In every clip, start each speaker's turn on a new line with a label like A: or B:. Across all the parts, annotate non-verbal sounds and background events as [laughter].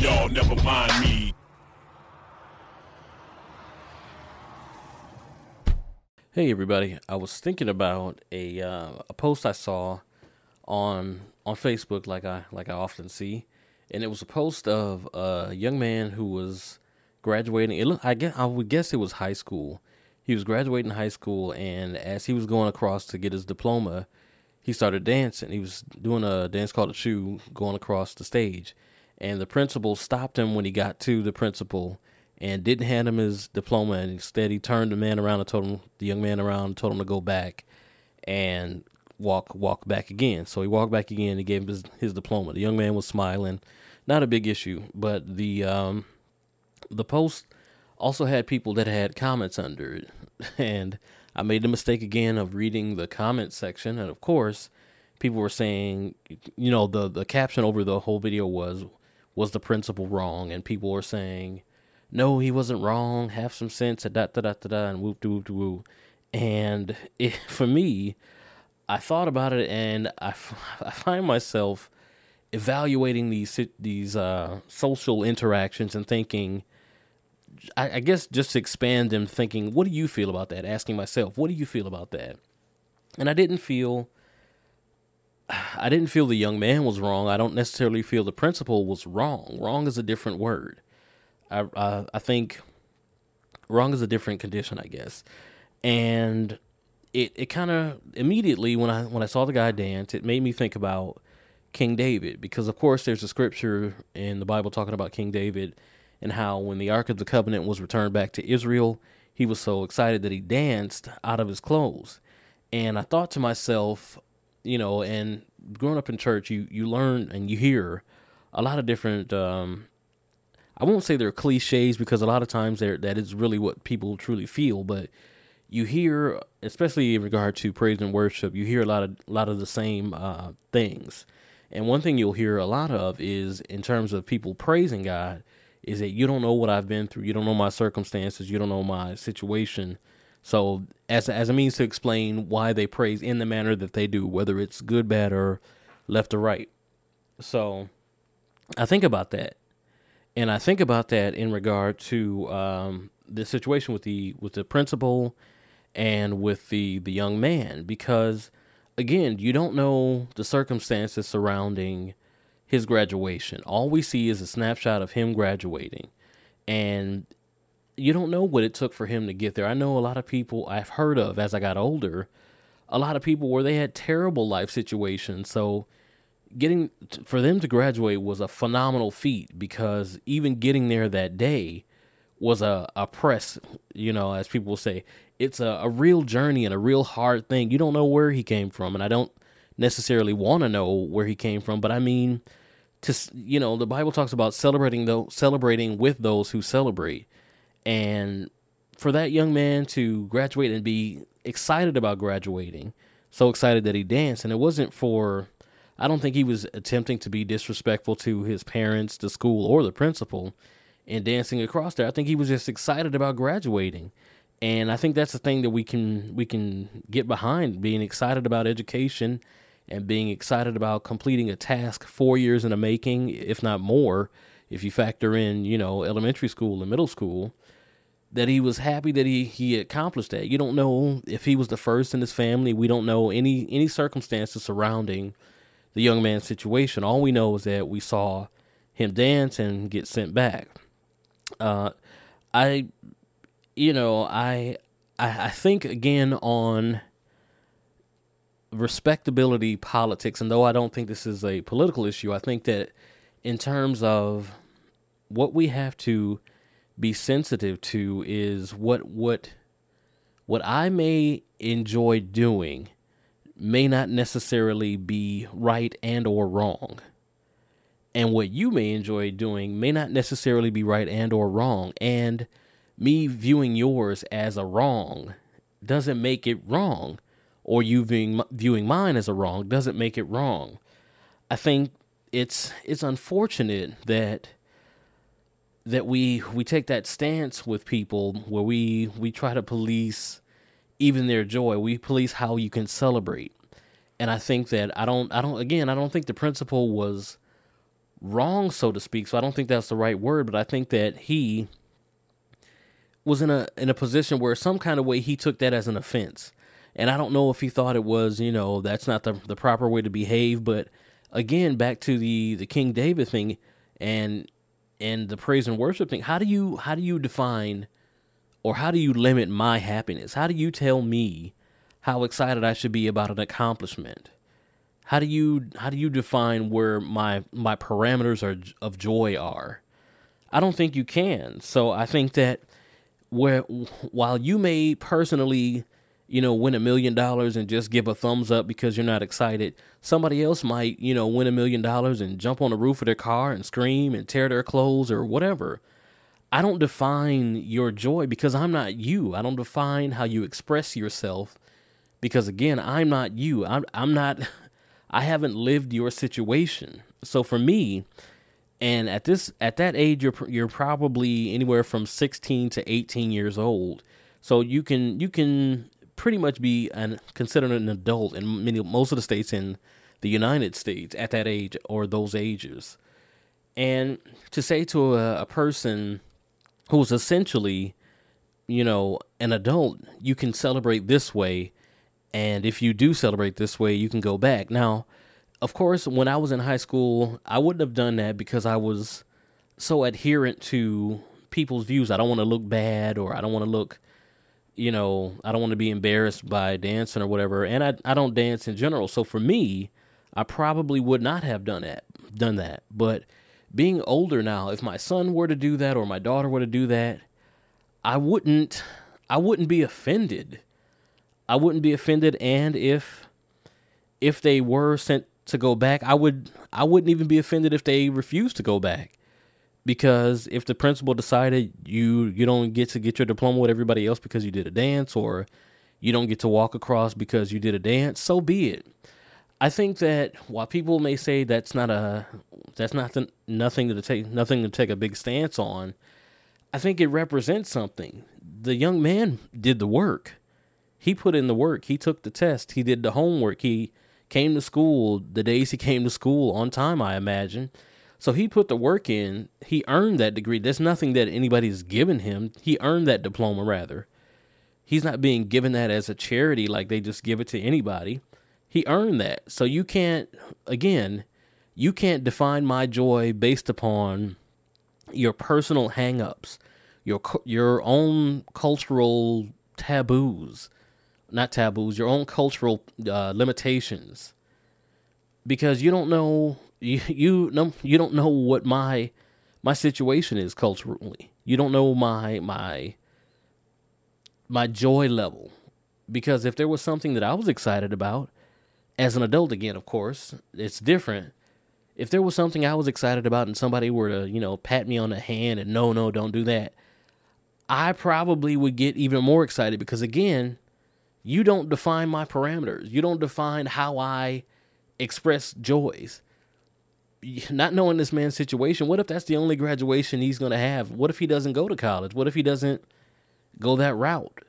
A: Y'all never mind me.
B: Hey everybody! I was thinking about a uh, a post I saw on on Facebook, like I like I often see, and it was a post of a young man who was graduating. It looked, I guess I would guess it was high school. He was graduating high school, and as he was going across to get his diploma, he started dancing. He was doing a dance called a shoe, going across the stage, and the principal stopped him when he got to the principal and didn't hand him his diploma. And instead he turned the man around and told him the young man around and told him to go back and walk walk back again. So he walked back again and gave him his, his diploma. The young man was smiling. Not a big issue but the um the post also had people that had comments under it. [laughs] And i made the mistake again of reading the comment section. And of course people were saying you know the the caption over the whole video was was the principal wrong and people were saying no, he wasn't wrong. Have some sense. Da da da da da, and whoop de whoop de whoop. And [laughs] it, for me, I thought about it, and I, [laughs] I find myself evaluating these these uh, social interactions and thinking. I, I guess just expand them, thinking, what do you feel about that? Asking myself, what do you feel about that? And I didn't feel. [sighs] I didn't feel the young man was wrong. I don't necessarily feel the principal was wrong. Wrong is a different word. I, I, I think wrong is a different condition, I guess. And it, it kind of immediately when I when I saw the guy dance, it made me think about King David because of course there's a scripture in the Bible talking about King David and how when the Ark of the Covenant was returned back to Israel, he was so excited that he danced out of his clothes. And I thought to myself, you know, and growing up in church, you you learn and you hear a lot of different um, I won't say they're cliches because a lot of times they're, that is really what people truly feel, but you hear, especially in regard to praise and worship, you hear a lot of a lot of the same uh, things. And one thing you'll hear a lot of is in terms of people praising God, is that you don't know what I've been through, you don't know my circumstances, you don't know my situation. So as as a means to explain why they praise in the manner that they do, whether it's good, bad, or left or right. So I think about that. And I think about that in regard to um, the situation with the with the principal and with the the young man. Because again you don't know the circumstances surrounding his graduation. All we see is a snapshot of him graduating. And you don't know what it took for him to get there i know a lot of people i've heard of as i got older a lot of people where they had terrible life situations so getting for them to graduate was a phenomenal feat because even getting there that day was a, a press, you know, as people say. It's a, a real journey and a real hard thing. You don't know where he came from, and I don't necessarily want to know where he came from, but I mean, to you know, the Bible talks about celebrating though celebrating with those who celebrate, and for that young man to graduate and be excited about graduating, so excited that he danced, and it wasn't for I don't think he was attempting to be disrespectful to his parents, the school, or the principal in dancing across there. I think he was just excited about graduating. And I think that's the thing that we can we can get behind being excited about education and being excited about completing a task 4 years in the making, if not more, if you factor in, you know, elementary school and middle school that he was happy that he he accomplished that. You don't know if he was the first in his family. We don't know any any circumstances surrounding the young man's situation. All we know is that we saw him dance and get sent back. Uh, I, you know, I, I, I think again on respectability politics, and though I don't think this is a political issue, I think that in terms of what we have to be sensitive to is what what what I may enjoy doing may not necessarily be right and or wrong. And what you may enjoy doing may not necessarily be right and or wrong. And me viewing yours as a wrong doesn't make it wrong. Or you viewing, viewing mine as a wrong doesn't make it wrong. I think it's it's unfortunate that that we we take that stance with people where we we try to police even their joy. We police how you can celebrate. And I think that I don't I don't again, I don't think the principal was wrong so to speak. So I don't think that's the right word, but I think that he was in a in a position where some kind of way he took that as an offense. And I don't know if he thought it was, you know, that's not the the proper way to behave, but again, back to the the King David thing and and the praise and worship thing. How do you how do you define or how do you limit my happiness? How do you tell me how excited I should be about an accomplishment? How do you how do you define where my my parameters are of joy are? I don't think you can. So I think that where while you may personally you know, win a million dollars and just give a thumbs up because you're not excited. Somebody else might, you know, win a million dollars and jump on the roof of their car and scream and tear their clothes or whatever. I don't define your joy because I'm not you. I don't define how you express yourself because again, I'm not you. I'm I'm not [laughs] I haven't lived your situation. So for me, and at this at that age you're you're probably anywhere from 16 to 18 years old. So you can you can pretty much be an, considered an adult in many most of the states in the United States at that age or those ages. And to say to a, a person who's essentially, you know, an adult, you can celebrate this way. And if you do celebrate this way, you can go back. Now, of course, when I was in high school, I wouldn't have done that because I was so adherent to people's views. I don't want to look bad or I don't want to look you know, I don't want to be embarrassed by dancing or whatever, and I I don't dance in general. So for me, I probably would not have done that done that. But being older now, if my son were to do that or my daughter were to do that, I wouldn't I wouldn't be offended. I wouldn't be offended and if if they were sent to go back, I would I wouldn't even be offended if they refused to go back because if the principal decided you you don't get to get your diploma with everybody else because you did a dance or you don't get to walk across because you did a dance so be it. I think that while people may say that's not a that's not the, nothing to take nothing to take a big stance on i think it represents something. The young man did the work. He put in the work. He took the test. He did the homework. He came to school the days he came to school on time i imagine so he put the work in. He earned that degree. There's nothing that anybody's given him. He earned that diploma, rather. He's not being given that as a charity like they just give it to anybody. He earned that. So you can't, again, you can't define my joy based upon your personal hangups, your your own cultural taboos, not taboos, your own cultural uh, limitations, because you don't know you you know you don't know what my my situation is culturally. You don't know my my my joy level because if there was something that I was excited about as an adult again, of course, it's different. If there was something I was excited about and somebody were to, you know, pat me on the hand and no, no, don't do that, I probably would get even more excited because again, you don't define my parameters. You don't define how I express joys [laughs] not knowing this man's situation, what if that's the only graduation he's going to have? What if he doesn't go to college? What if he doesn't go that route?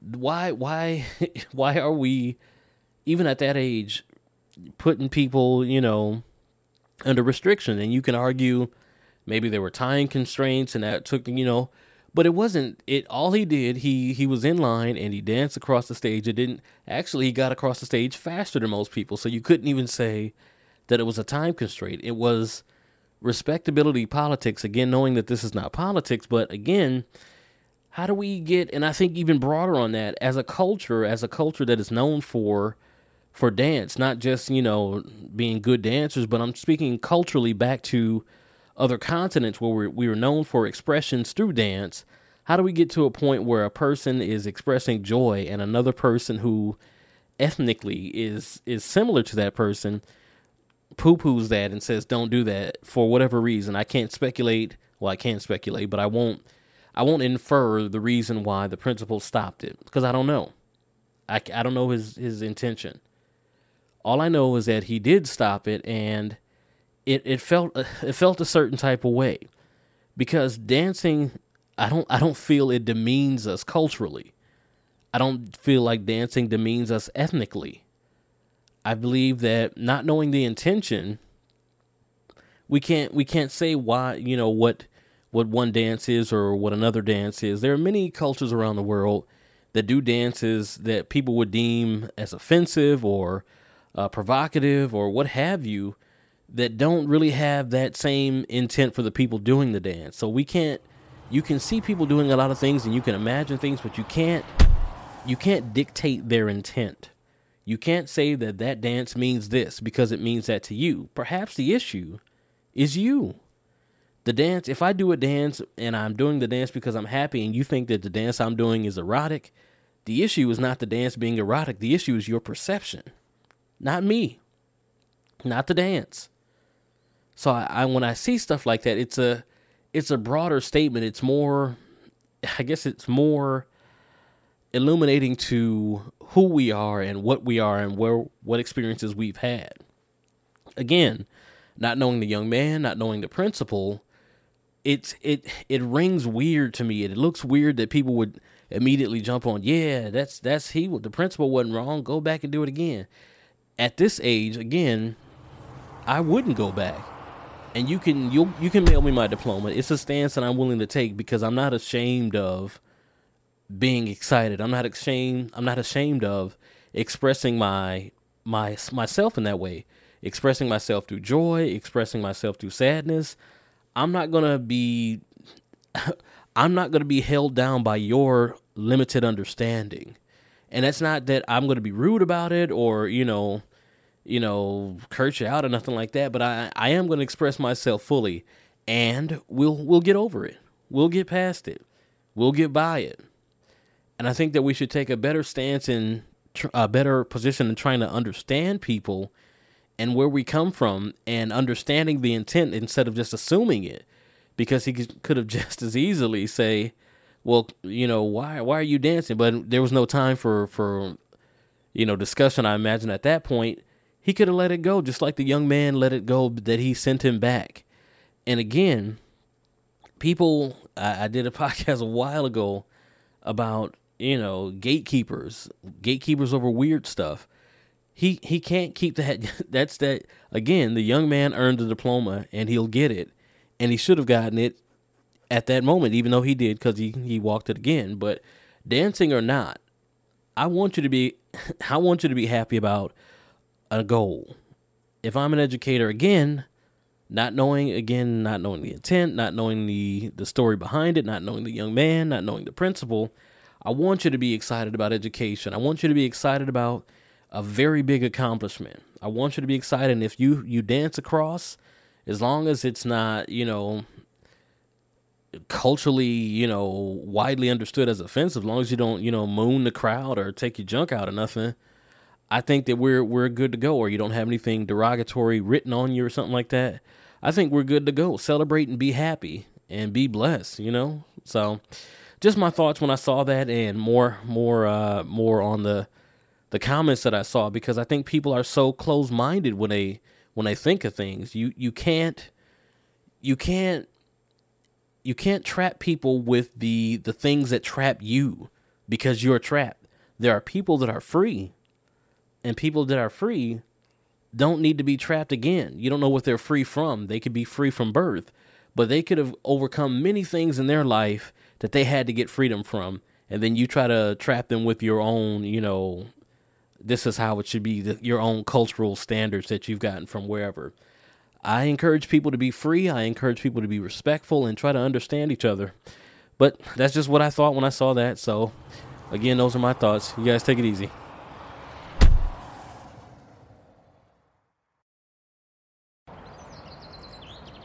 B: Why why [laughs] why are we even at that age putting people, you know, under restriction? And you can argue maybe there were time constraints and that took, you know, but it wasn't it all he did, he he was in line and he danced across the stage. It didn't actually he got across the stage faster than most people. So you couldn't even say that it was a time constraint. It was respectability politics. Again, knowing that this is not politics, but again, how do we get? And I think even broader on that, as a culture, as a culture that is known for for dance, not just you know being good dancers, but I'm speaking culturally back to other continents where we're, we are known for expressions through dance, how do we get to a point where a person is expressing joy and another person who ethnically is is similar to that person poo poos that and says don't do that for whatever reason. I can't speculate. Well, I can't speculate, but I won't. I won't infer the reason why the principal stopped it because I don't know. I, I don't know his his intention. All I know is that he did stop it, and it it felt [sighs] it felt a certain type of way because dancing. I don't I don't feel it demeans us culturally. I don't feel like dancing demeans us ethnically. I believe that not knowing the intention, we can't we can't say why you know what what one dance is or what another dance is. There are many cultures around the world that do dances that people would deem as offensive or uh, provocative or what have you that don't really have that same intent for the people doing the dance. So we can't you can see people doing a lot of things and you can imagine things but you can't you can't dictate their intent. You can't say that that dance means this because it means that to you. Perhaps the issue is you. The dance, if I do a dance and I'm doing the dance because I'm happy and you think that the dance I'm doing is erotic, the issue is not the dance being erotic. The issue is your perception, not me, not the dance. So I, I when I see stuff like that, it's a it's a broader statement. It's more, I guess it's more illuminating to who we are and what we are and where what experiences we've had. Again, not knowing the young man, not knowing the principal, it's it it rings weird to me. It looks weird that people would immediately jump on, yeah, that's that's he the principal wasn't wrong. Go back and do it again. At this age, again, I wouldn't go back. And you can you you can mail me my diploma. It's a stance that I'm willing to take because I'm not ashamed of being excited. I'm not ashamed. I'm not ashamed of expressing my my myself in that way. Expressing myself through joy, expressing myself through sadness. I'm not gonna be. [laughs] I'm not gonna be held down by your limited understanding, and that's not that I'm gonna be rude about it or you know, you know, curse you out or nothing like that. But I I am gonna express myself fully, and we'll we'll get over it. We'll get past it. We'll get by it. And I think that we should take a better stance in a better position in trying to understand people and where we come from and understanding the intent instead of just assuming it. Because he could have [laughs] just as easily say, well, you know, why why are you dancing? But there was no time for for you know discussion. I imagine at that point he could have let it go, just like the young man let it go that he sent him back. And again, people, I, I did a [laughs] podcast a while ago about you know, gatekeepers, gatekeepers over weird stuff. He he can't keep that. [laughs] That's that again. The young man earned the diploma, and he'll get it, and he should have gotten it at that moment, even though he did because he he walked it again. But dancing or not, I want you to be. [laughs] I want you to be happy about a goal. If I'm an educator again, not knowing again, not knowing the intent, not knowing the the story behind it, not knowing the young man, not knowing the principal I want you to be excited about education. I want you to be excited about a very big accomplishment. I want you to be excited. And if you you dance across, as long as it's not you know culturally you know widely understood as offensive, as long as you don't you know moon the crowd or take your junk out or nothing. I think that we're we're good to go, or you don't have anything derogatory written on you or something like that. I think we're good to go. Celebrate and be happy and be blessed. You know, so just my thoughts when I saw that, and more, more, uh, more on the the comments that I saw because I think people are so close minded when they when they think of things. You you can't you can't you can't trap people with the the things that trap you because you're trapped. There are people that are free, and people that are free don't need to be trapped again. You don't know what they're free from. They could be free from birth, but they could have overcome many things in their life that they had to get freedom from, and then you try to trap them with your own, you know, this is how it should be, the, your own cultural standards that you've gotten from wherever. I encourage people to be free. I encourage people to be respectful and try to understand each other. But that's just what I thought when I saw that. So, again, those are my thoughts. You guys take it easy.